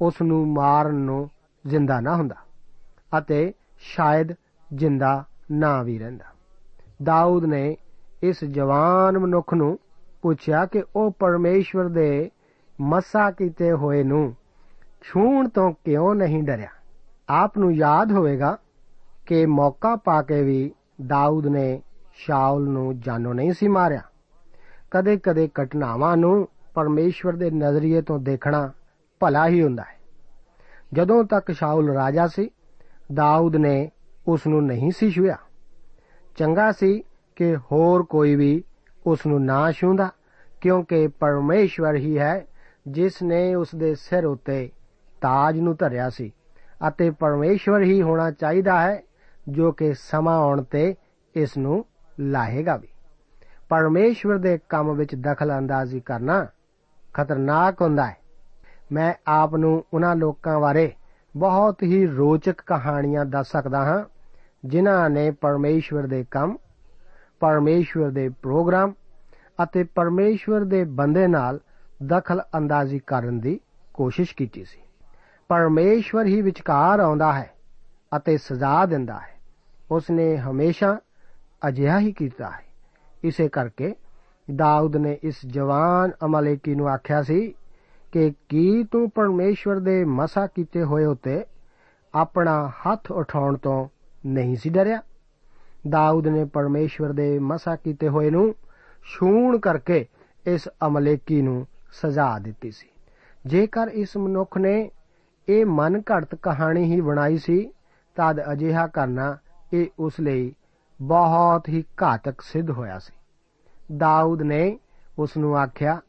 ਉਸ ਨੂੰ ਮਾਰਨ ਨੂੰ ਜ਼ਿੰਦਾ ਨਾ ਹੁੰਦਾ ਅਤੇ ਸ਼ਾਇਦ ਜਿੰਦਾ ਨਾ ਵੀ ਰਹਿੰਦਾ। ਦਾਊਦ ਨੇ ਇਸ ਜਵਾਨ ਮਨੁੱਖ ਨੂੰ ਪੁੱਛਿਆ ਕਿ ਉਹ ਪਰਮੇਸ਼ਵਰ ਦੇ ਮਸਾ ਕੀਤੇ ਹੋਏ ਨੂੰ ਛੂਣ ਤੋਂ ਕਿਉਂ ਨਹੀਂ ਡਰਿਆ? ਆਪ ਨੂੰ ਯਾਦ ਹੋਵੇਗਾ ਕਿ ਮੌਕਾ ਪਾ ਕੇ ਵੀ ਦਾਊਦ ਨੇ ਸ਼ਾਉਲ ਨੂੰ ਜਾਨੋਂ ਨਹੀਂ ਸੀ ਮਾਰਿਆ। ਕਦੇ-ਕਦੇ ਘਟਨਾਵਾਂ ਨੂੰ ਪਰਮੇਸ਼ਵਰ ਦੇ ਨਜ਼ਰੀਏ ਤੋਂ ਦੇਖਣਾ ਭਲਾ ਹੀ ਹੁੰਦਾ ਹੈ। ਜਦੋਂ ਤੱਕ ਸ਼ਾਉਲ ਰਾਜਾ ਸੀ, ਦਾਊਦ ਨੇ ਉਸ ਨੂੰ ਨਹੀਂ ਸੀ ਛੂਇਆ ਚੰਗਾ ਸੀ ਕਿ ਹੋਰ ਕੋਈ ਵੀ ਉਸ ਨੂੰ ਨਾ ਛੂੰਦਾ ਕਿਉਂਕਿ ਪਰਮੇਸ਼ਵਰ ਹੀ ਹੈ ਜਿਸ ਨੇ ਉਸ ਦੇ ਸਿਰ ਉੱਤੇ ਤਾਜ ਨੂੰ ਧਰਿਆ ਸੀ ਅਤੇ ਪਰਮੇਸ਼ਵਰ ਹੀ ਹੋਣਾ ਚਾਹੀਦਾ ਹੈ, ਜੋ ਕਿ ਸਮਾਂ ਆਉਣ ਤੇ ਇਸ ਨੂੰ ਲਾਹੇਗਾ ਵੀ। ਪਰਮੇਸ਼ਵਰ ਦੇ ਕੰਮ ਵਿੱਚ ਦਖਲ ਅੰਦਾਜ਼ੀ ਕਰਨਾ ਖਤਰਨਾਕ ਹੁੰਦਾ ਹੈ। ਮੈਂ ਆਪ ਨੂੰ ਉਹਨਾਂ ਲੋਕਾਂ ਬਾਰੇ ਬਹੁਤ ਹੀ ਰੋਚਕ ਕਹਾਣੀਆਂ ਦੱਸ ਸਕਦਾ ਹਾਂ, ਜਿਨ੍ਹਾਂ ਨੇ ਪਰਮੇਸ਼ਵਰ ਦੇ ਕੰਮ, ਪਰਮੇਸ਼ਵਰ ਦੇ ਪ੍ਰੋਗਰਾਮ ਅਤੇ ਪਰਮੇਸ਼ਵਰ ਦੇ ਬੰਦੇ ਨਾਲ ਦਖਲ ਅੰਦਾਜ਼ੀ ਕਰਨ ਦੀ ਕੋਸ਼ਿਸ਼ ਕੀਤੀ ਸੀ। ਪਰਮੇਸ਼ਵਰ ਹੀ ਵਿਚਕਾਰ ਆਉਂਦਾ ਹੈ ਅਤੇ ਸਜ਼ਾ ਦਿੰਦਾ ਹੈ। ਉਸਨੇ ਹਮੇਸ਼ਾ ਅਜਿਹਾ ਹੀ ਕੀਤਾ ਹੈ। ਇਸੇ ਕਰਕੇ ਦਾਊਦ ਨੇ ਇਸ ਜਵਾਨ ਅਮਲੇਕੀ ਨੂੰ ਆਖਿਆ ਸੀ ਕਿ ਕੀ ਤੂੰ ਪਰਮੇਸ਼ਵਰ ਦੇ ਮਸਾ ਕੀਤੇ ਹੋਏ ਉਤੇ ਆਪਣਾ ਹੱਥ ਉਠਾਉਣ ਤੋਂ ਨਹੀਂ ਸੀ ਡਰਿਆ? ਦਾਊਦ ਨੇ ਪਰਮੇਸ਼ਵਰ ਦੇ ਮਸਾ ਕੀਤੇ ਹੋਏ ਨੂੰ ਛੂਣ ਕਰਕੇ ਇਸ ਅਮਲੇਕੀ ਨੂੰ ਸਜ਼ਾ ਦਿੱਤੀ ਸੀ। ਜੇਕਰ ਇਸ ਮਨੁੱਖ ਨੇ ਇਹ ਮਨ ਘੜਤ ਕਹਾਣੀ ਹੀ ਬਣਾਈ ਸੀ, ਤਦ ਅਜਿਹਾ ਕਰਨਾ ਇਹ ਉਸ ਲਈ ਬਹੁਤ ਹੀ ਘਾਤਕ ਸਿੱਧ ਹੋਇਆ ਸੀ। ਦਾਊਦ ਨੇ ਉਸ ਨੂੰ ਆਖਿਆ,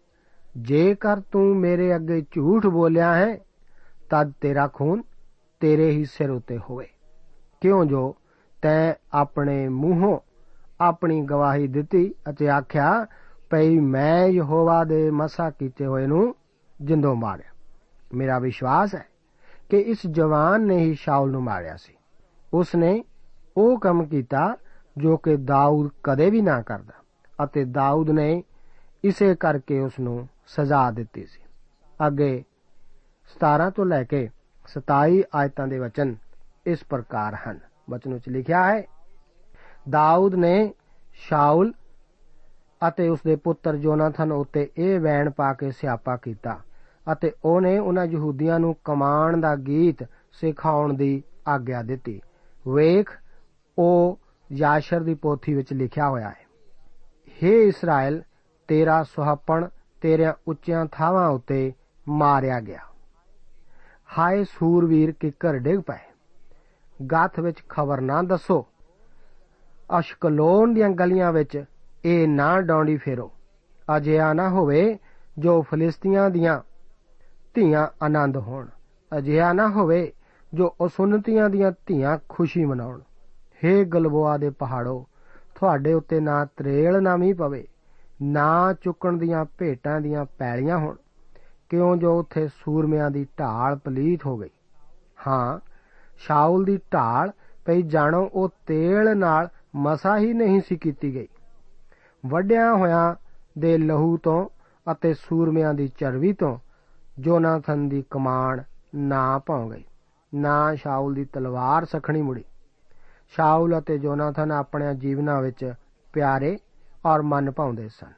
ਜੇਕਰ ਤੂੰ ਮੇਰੇ ਅੱਗੇ ਝੂਠ ਬੋਲਿਆ ਹੈ, ਤਦ ਤੇਰਾ ਖੂਨ ਤੇਰੇ ਹੀ ਸਿਰ ਉਤੇ ਹੋਵੇ। ਕਿਉਂ ਜੋ ਤੈ ਆਪਣੇ ਮੂੰਹੋਂ ਆਪਣੀ ਗਵਾਹੀ ਦਿੱਤੀ ਅਤੇ ਆਖਿਆ, ਭਈ ਮੈਂ ਯਹੋਵਾ ਦੇ ਮਸਾ ਕੀਤੇ ਹੋਏ ਨੂੰ ਜਿੰਦੋ ਮਾਰਿਆ। ਮੇਰਾ ਵਿਸ਼ਵਾਸ ਹੈ ਕਿ ਇਸ ਜਵਾਨ ਨੇ ਹੀ ਸ਼ਾਉਲ ਨੂੰ ਮਾਰਿਆ ਸੀ। ਉਸ ਨੇ ਉਹ ਕੰਮ ਕੀਤਾ ਜੋ ਕਿ ਦਾਊਦ ਕਦੇ ਵੀ ਨਾ ਕਰਦਾ ਅਤੇ ਦਾਊਦ ਨੇ ਇਸੇ ਕਰਕੇ ਉਸ ਨੂੰ ਸਜ਼ਾ ਦਿੱਤੀ ਸੀ। ਅੱਗੇ 17 ਤੋਂ ਲੈ ਕੇ 27 ਆਇਤਾਂ ਦੇ ਵਚਨ ਇਸ ਪ੍ਰਕਾਰ ਹਨ। ਵਚਨ ਵਿੱਚ ਲਿਖਿਆ ਹੈ, ਦਾਊਦ ਨੇ ਸ਼ਾਉਲ ਅਤੇ ਉਸ ਦੇ ਪੁੱਤਰ ਜੋਨਾਥਨ ਉੱਤੇ ਇਹ ਵੈਣ ਪਾ ਕੇ ਸਿਆਪਾ ਕੀਤਾ ਅਤੇ ਉਹਨੇ ਉਹਨਾਂ ਯਹੂਦੀਆਂ ਨੂੰ ਕਮਾਨ ਦਾ ਗੀਤ ਸਿਖਾਉਣ ਦੀ ਆਗਿਆ ਦਿੱਤੀ। ਵੇਖ, ਉਹ ਯਾਸ਼ਰ ਦੀ ਪੋਥੀ ਵਿੱਚ ਲਿਖਿਆ ਹੋਇਆ ਹੈ हे ਇਸਰਾਇਲ, ਤੇਰਾ ਸੁਹੱਪਣ ਤੇਰਿਆਂ ਉੱਚੀਆਂ ਥਾਵਾਂ ਉੱਤੇ ਮਾਰਿਆ ਗਿਆ। ਹਾਏ ਸੂਰਵੀਰ, ਕਿੱਕਰ ਡਿੱਗ ਪਏ। ਗਾਥ ਵਿੱਚ ਖਬਰ ਨਾ ਦੱਸੋ। ਅਸ਼ਕਲੋਨ ਦੀਆਂ ਗਲੀਆਂ ਵਿੱਚ ਇਹ ਨਾ ਡੌਂਡੀ ਫੇਰੋ। ਅਜਿਹਾ ਨਾ ਹੋਵੇ ਜੋ ਫਲਿਸਤੀਆਂ ਦੀਆਂ ਧੀਆਂ ਆਨੰਦ ਹੋਣ। ਅਜਿਹਾ ਨਾ ਹੋਵੇ ਜੋ ਅਸੁੰਨਤੀਆਂ ਦੀਆਂ ਧੀਆਂ ਖੁਸ਼ੀ ਮਨਾਉਣ। ਹੇ ਗਲਬੋਆ ਦੇ ਪਹਾੜੋ, ਤੁਹਾਡੇ ਉੱਤੇ ਨਾ ਤਰੇਲ ਨਾ ਮੀਂਹ ਪਵੇ, ਨਾ ਚੁੱਕਣ ਦੀਆਂ ਭੇਟਾਂ ਦੀਆਂ ਪੈਲੀਆਂ ਹੋਣ। ਕਿਉਂ ਜੋ ਉੱਥੇ ਸੂਰਮਿਆਂ ਦੀ ਢਾਲ ਪਲੀਤ ਹੋ ਗਈ? ਹਾਂ, ਸ਼ਾਉਲ ਦੀ ਢਾਲ ਪਈ ਜਾਣੋ, ਉਹ ਤੇਲ ਨਾਲ ਮਸਾ ਹੀ ਨਹੀਂ ਸੀ ਕੀਤੀ ਗਈ। ਵੱਡਿਆਂ ਹੋਇਆਂ ਦੇ ਲਹੂ ਤੋਂ ਅਤੇ ਸੂਰਮਿਆਂ ਦੀ ਚਰਬੀ ਤੋਂ ਜੋਨਾਥਨ ਦੀ ਕਮਾਨ ਨਾ ਪਾਉ ਗਈ। ਨਾ ਸ਼ਾਉਲ ਦੀ ਤਲਵਾਰ ਸਖਣੀ ਮੁੜੀ। ਸ਼ਾਉਲ ਅਤੇ ਜੋਨਾਥਨ ਆਪਣੇ ਜੀਵਨਾਂ ਵਿੱਚ ਪਿਆਰੇ ਔਰ ਮਨ ਪਾਉਂਦੇ ਸਨ।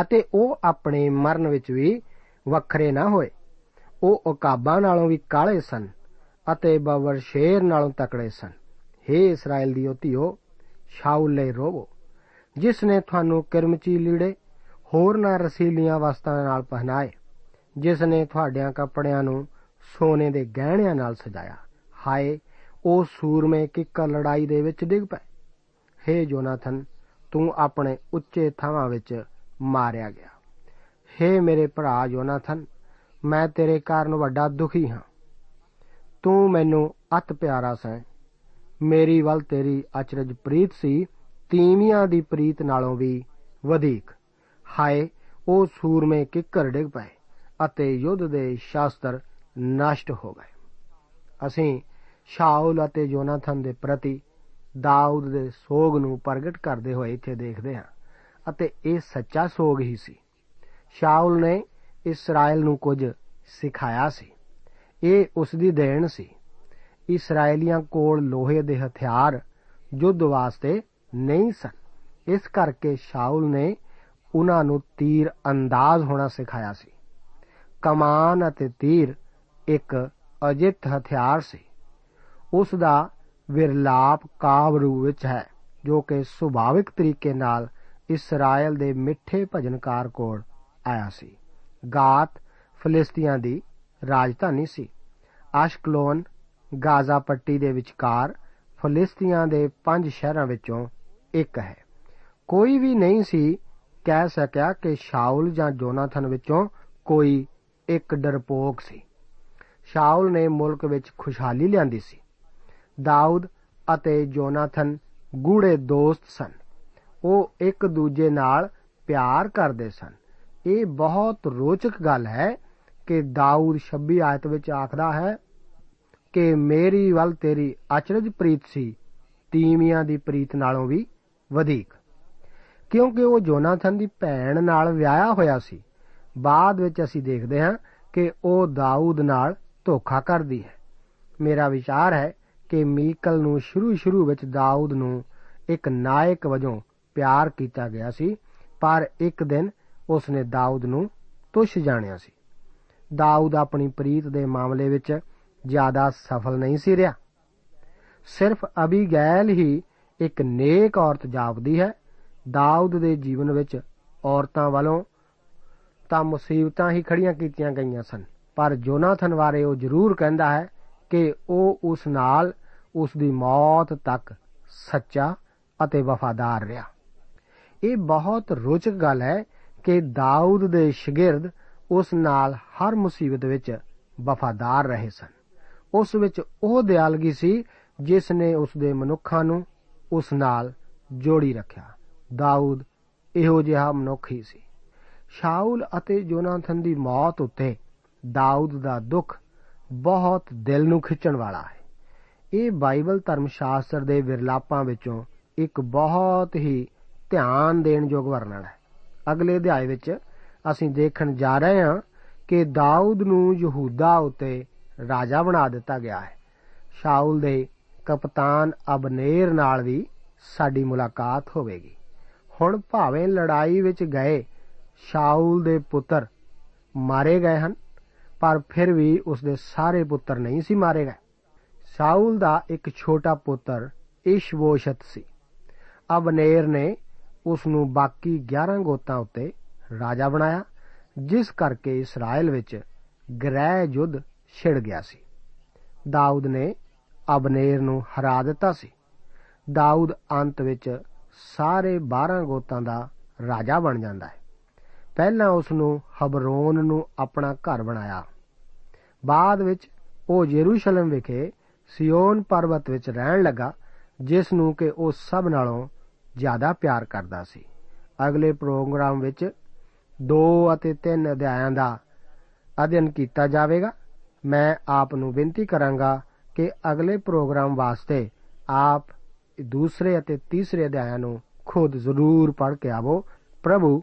ਅਤੇ ਉਹ ਆਪਣੇ ਮਰਨ ਵਿੱਚ ਵੀ ਵੱਖਰੇ ਨਾ ਹੋਏ। ਉਹ ਉਕਾਬਾਂ ਨਾਲੋਂ ਵੀ ਕਾਲੇ ਸਨ ਅਤੇ ਬਵਰ ਸ਼ੇਰ ਨਾਲੋਂ ਤਕੜੇ ਸਨ। हे ਇਸਰਾਇਲ ਦੀ ਧੀਓ ਸ਼ਾਉਲ ਲਈ ਰੋਵੋ। ਜਿਸ ਨੇ ਤੁਹਾਨੂੰ ਕਿਰਮਚੀ ਲੀੜੇ, ਹੋਰ ਨਾ ਰਸੀਲੀਆਂ ਵਸਤਾਂ ਨਾਲ ਪਹਿਨਾਏ। ਜਿਸ ਨੇ ਤੁਹਾਡਿਆਂ ਕੱਪੜਿਆਂ ਨੂੰ ਸੋਨੇ ਦੇ ਗਹਿਣਿਆਂ ਨਾਲ ਸਜਾਇਆ। ਹਾਏ, ਉਹ ਸੂਰਮੇ ਕਿੱਕਰ ਲੜਾਈ ਦੇ ਵਿੱਚ ਡਿੱਗ ਪਏ। हे ਜੋਨਾਥਨ, ਤੂੰ ਆਪਣੇ ਉੱਚੇ ਥਾਵਾਂ ਵਿੱਚ ਮਾਰਿਆ ਗਿਆ। हे ਮੇਰੇ ਭਰਾ ਜੋਨਾਥਨ, ਮੈਂ ਤੇਰੇ ਕਾਰਨ ਵੱਡਾ ਦੁਖੀ ਹਾਂ। ਤੂੰ ਮੈਨੂੰ ਅਤ ਪਿਆਰਾ ਸੈਂ ਮੇਰੀ ਵੱਲ ਤੇਰੀ ਅਚਰਜ ਪ੍ਰੀਤ ਸੀ, ਤੀਵੀਆਂ ਦੀ ਪ੍ਰੀਤ ਨਾਲੋਂ ਵੀ ਵਧੇਕ। ਹਾਏ, ਉਹ ਸੂਰਮੇ ਕਿੱਕਰ ਡਿੱਗ ਪਏ। ਅਤੇ ਯੁੱਧ ਦੇ ਸ਼ਾਸਤਰ ਨਸ਼ਟ ਹੋ ਗਏ। ਅਸੀਂ ਸ਼ਾਉਲ ਅਤੇ ਯੋਨਾਥਨ ਦੇ ਪ੍ਰਤੀ ਦਾਊਦ ਦੇ ਸੋਗ ਨੂੰ ਪ੍ਰਗਟ ਕਰਦੇ ਹੋਏ ਇੱਥੇ ਦੇਖਦੇ ਹਾਂ ਅਤੇ ਇਹ ਸੱਚਾ ਸੋਗ ਹੀ ਸੀ। ਸ਼ਾਉਲ ਨੇ ਇਸਰਾਇਲ ਨੂੰ ਕੁਝ ਸਿਖਾਇਆ ਸੀ। ਇਹ ਉਸ ਦੀ ਦੇਣ ਸੀ। ਇਸرائیਲੀਆਂ ਕੋਲ ਲੋਹੇ ਦੇ ਹਥਿਆਰ ਯੁੱਧ ਵਾਸਤੇ ਨਹੀਂ ਸਨ। ਇਸ ਕਰਕੇ ਸ਼ਾਉਲ ਨੇ ਉਹਨਾਂ ਨੂੰ ਤੀਰ ਅੰਦਾਜ਼ ਹੋਣਾ ਸਿਖਾਇਆ ਸੀ। ਕਮਾਨ ਅਤੇ ਤੀਰ ਇੱਕ ਅਜਿੱਤ ਹਥਿਆਰ ਸੀ। ਉਸ ਦਾ ਵਿਰਲਾਪ ਕਾਵ ਰੂਪ ਵਿੱਚ ਹੈ, ਜੋ ਕਿ ਸੁਭਾਵਿਕ ਤਰੀਕੇ ਨਾਲ ਇਸਰਾਇਲ ਦੇ ਮਿੱਠੇ ਭਜਨਕਾਰ ਕੋਲ ਆਇਆ ਸੀ। ਗਾਤ ਫਲਿਸਤੀਆਂ ਦੀ ਰਾਜਧਾਨੀ ਸੀ। ਅਸ਼ਕਲੋਨ ਗਾਜ਼ਾ ਪੱਟੀ ਦੇ ਵਿਚਕਾਰ ਫਲਿਸਤੀਆਂ ਦੇ ਪੰਜ ਸ਼ਹਿਰਾਂ ਵਿੱਚੋਂ ਇੱਕ ਹੈ। ਕੋਈ ਵੀ ਨਹੀਂ ਸੀ ਕਹਿ ਸਕਿਆ ਕਿ ਸ਼ਾਉਲ ਜਾਂ ਜੋਨਾਥਨ ਵਿੱਚੋਂ ਕੋਈ ਇੱਕ ਡਰਪੋਕ ਸੀ। ਸ਼ਾਉਲ ਨੇ ਮੁਲਕ ਵਿੱਚ ਖੁਸ਼ਹਾਲੀ ਲਿਆਂਦੀ ਸੀ। ਦਾਊਦ ਅਤੇ ਜੋਨਾਥਨ ਗੂੜੇ ਦੋਸਤ ਸਨ। ਉਹ ਇੱਕ ਦੂਜੇ ਨਾਲ ਪਿਆਰ ਕਰਦੇ ਸਨ। ਇਹ ਬਹੁਤ ਰੋਚਕ ਗੱਲ ਹੈ ਕਿ ਦਾਊਦ 26 ਆਇਤ ਵਿੱਚ ਆਖਦਾ ਹੈ ਕਿ ਮੇਰੀ ਵੱਲ ਤੇਰੀ ਅਚਰਜ ਪ੍ਰੀਤ ਸੀ, ਤੀਵੀਆਂ ਦੀ ਪ੍ਰੀਤ ਨਾਲੋਂ ਵੀ ਵਧੇਕ। ਕਿਉਂਕਿ ਉਹ ਜੋਨਾਥਨ ਦੀ ਭੈਣ ਨਾਲ ਵਿਆਹਿਆ ਹੋਇਆ ਸੀ। ਬਾਅਦ ਵਿੱਚ ਅਸੀਂ ਦੇਖਦੇ ਹਾਂ ਕਿ ਉਹ ਦਾਊਦ ਨਾਲ ਧੋਖਾ ਕਰਦੀ ਹੈ। ਮੇਰਾ ਵਿਚਾਰ ਹੈ ਕਿ ਮੀਕਲ ਨੂੰ ਸ਼ੁਰੂ-ਸ਼ੁਰੂ ਵਿੱਚ ਦਾਊਦ ਨੂੰ ਇੱਕ ਨਾਇਕ ਵਜੋਂ ਪਿਆਰ ਕੀਤਾ ਗਿਆ ਸੀ, ਪਰ ਇੱਕ ਦਿਨ ਉਸ ਨੇ ਦਾਊਦ ਨੂੰ ਤੁਛ ਜਾਣਿਆ ਸੀ। ਦਾਊਦ ਆਪਣੀ ਪ੍ਰੀਤ ਦੇ ਮਾਮਲੇ ਵਿੱਚ ਜ਼ਿਆਦਾ ਸਫਲ ਨਹੀਂ ਸੀ ਰਿਹਾ। ਸਿਰਫ ਅਬੀਗੈਲ ਹੀ ਇੱਕ ਨੇਕ ਔਰਤ ਜਾਪਦੀ ਹੈ। ਦਾਊਦ ਦੇ ਜੀਵਨ ਵਿੱਚ ਔਰਤਾਂ ਵੱਲੋਂ ਤਾਂ ਮੁਸੀਬਤਾਂ ਹੀ ਖੜੀਆਂ ਕੀਤੀਆਂ ਗਈਆਂ ਸਨ। ਪਰ ਜੋਨਾਥਨ ਬਾਰੇ ਉਹ ਜ਼ਰੂਰ ਕਹਿੰਦਾ ਹੈ ਕਿ ਉਹ ਉਸ ਨਾਲ ਉਸ ਦੀ ਮੌਤ ਤੱਕ ਸੱਚਾ ਅਤੇ ਵਫਾਦਾਰ ਰਿਹਾ। ਇਹ ਬਹੁਤ ਰੋਚਕ ਗੱਲ ਹੈ ਕਿ ਦਾਊਦ ਦੇ ਸ਼ਾਗਿਰਦ ਉਸ ਨਾਲ ਹਰ ਮੁਸੀਬਤ ਵਿੱਚ ਵਫਾਦਾਰ ਰਹੇ ਸਨ। ਉਸ ਵਿੱਚ ਉਹ ਦਿਆਲਗੀ ਸੀ ਜਿਸ ਨੇ ਉਸ ਦੇ ਮਨੁੱਖਾਂ ਨੂੰ ਉਸ ਨਾਲ ਜੋੜੀ ਰੱਖਿਆ। ਦਾਊਦ ਇਹੋ ਜਿਹਾ ਮਨੁੱਖ ਹੀ ਸੀ। ਸ਼ਾਉਲ ਅਤੇ ਜੋਨਾਥਨ ਦੀ ਮੌਤ ਉੱਤੇ ਦਾਊਦ ਦਾ ਦੁੱਖ ਬਹੁਤ ਦਿਲ ਨੂੰ ਖਿੱਚਣ ਵਾਲਾ ਹੈ। ਇਹ ਬਾਈਬਲ ਧਰਮ ਸ਼ਾਸਤਰ ਦੇ ਵਿਰਲਾਪਾਂ ਵਿੱਚੋਂ ਇੱਕ ਬਹੁਤ ਹੀ ਧਿਆਨ ਦੇਣ ਯੋਗ ਵਰਣਨ ਹੈ। ਅਗਲੇ ਅਧਿਆਇ ਵਿੱਚ ਅਸੀਂ ਦੇਖਣ ਜਾ ਰਹੇ ਹਾਂ ਕਿ ਦਾਊਦ ਨੂੰ ਯਹੂਦਾ ਉੱਤੇ ਰਾਜਾ ਬਣਾ ਦਿੱਤਾ ਗਿਆ ਹੈ। ਸ਼ਾਉਲ ਦੇ ਕਪਤਾਨ ਅਬਨੇਰ ਨਾਲ ਵੀ ਸਾਡੀ ਮੁਲਾਕਾਤ ਹੋਵੇਗੀ। ਹੁਣ ਭਾਵੇਂ ਲੜਾਈ ਵਿੱਚ ਗਏ ਸ਼ਾਉਲ ਦੇ ਪੁੱਤਰ ਮਾਰੇ ਗਏ ਹਨ, ਪਰ ਫਿਰ ਵੀ ਉਸ ਦੇ ਸਾਰੇ ਪੁੱਤਰ ਨਹੀਂ ਸੀ ਮਾਰੇ ਗਏ। ਸ਼ਾਉਲ ਦਾ ਇੱਕ ਛੋਟਾ ਪੁੱਤਰ ਇਸ਼ਬੋਸ਼ਤ ਸੀ। ਅਬਨੇਰ ਨੇ ਉਸ ਨੂੰ ਬਾਕੀ 11 ਗੋਤਾਂ ਉੱਤੇ ਰਾਜਾ ਬਣਾਇਆ, ਜਿਸ ਕਰਕੇ ਇਸਰਾਇਲ ਵਿੱਚ ਗ੍ਰਹਿ ਯੁੱਧ ਛਿੜ ਗਿਆ ਸੀ। ਦਾਊਦ ਨੇ ਅਬਨੇਰ ਨੂੰ ਹਰਾ ਦਿੱਤਾ ਸੀ। ਦਾਊਦ ਅੰਤ ਵਿੱਚ ਸਾਰੇ 12 ਗੋਤਾਂ ਦਾ ਰਾਜਾ ਬਣ ਜਾਂਦਾ ਹੈ। ਪਹਿਲਾਂ ਉਸ ਨੂੰ ਹਬਰੋਨ ਨੂੰ ਆਪਣਾ ਘਰ ਬਣਾਇਆ। ਬਾਅਦ ਵਿੱਚ ਉਹ ਯਰੂਸ਼ਲਮ ਵਿਖੇ ਸਿਯੋਨ ਪਰਬਤ ਵਿੱਚ ਰਹਿਣ ਲੱਗਾ, ਜਿਸ ਨੂੰ ਕਿ ਉਹ ਸਭ ਨਾਲੋਂ ਜ਼ਿਆਦਾ ਪਿਆਰ ਕਰਦਾ ਸੀ। ਅਗਲੇ ਪ੍ਰੋਗਰਾਮ ਵਿੱਚ 2 ਅਤੇ 3 ਅਧਿਆਇਆਂ ਦਾ ਅਧਿਐਨ ਕੀਤਾ ਜਾਵੇਗਾ। ਮੈਂ ਆਪ ਨੂੰ ਬੇਨਤੀ ਕਰਾਂਗਾ ਕਿ ਅਗਲੇ ਪ੍ਰੋਗਰਾਮ ਵਾਸਤੇ ਆਪ ਦੂਸਰੇ ਅਤੇ ਤੀਸਰੇ ਅਧਿਆਇਆਂ ਨੂੰ ਖੁਦ ਜ਼ਰੂਰ ਪੜ੍ਹ ਕੇ ਆਵੋ। ਪ੍ਰਭੂ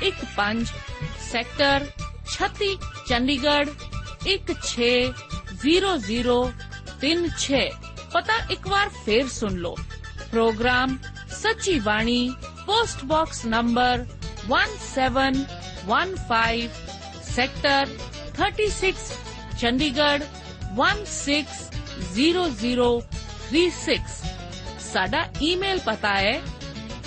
1715 sector 36 Chandigarh 160036 ਪਤਾ ਇੱਕ ਵਾਰ ਫੇਰ ਸੁਣ ਲਓ ਪ੍ਰੋਗਰਾਮ ਸੱਚੀ ਬਾਣੀ post box number 1715 sector 36 Chandigarh 160036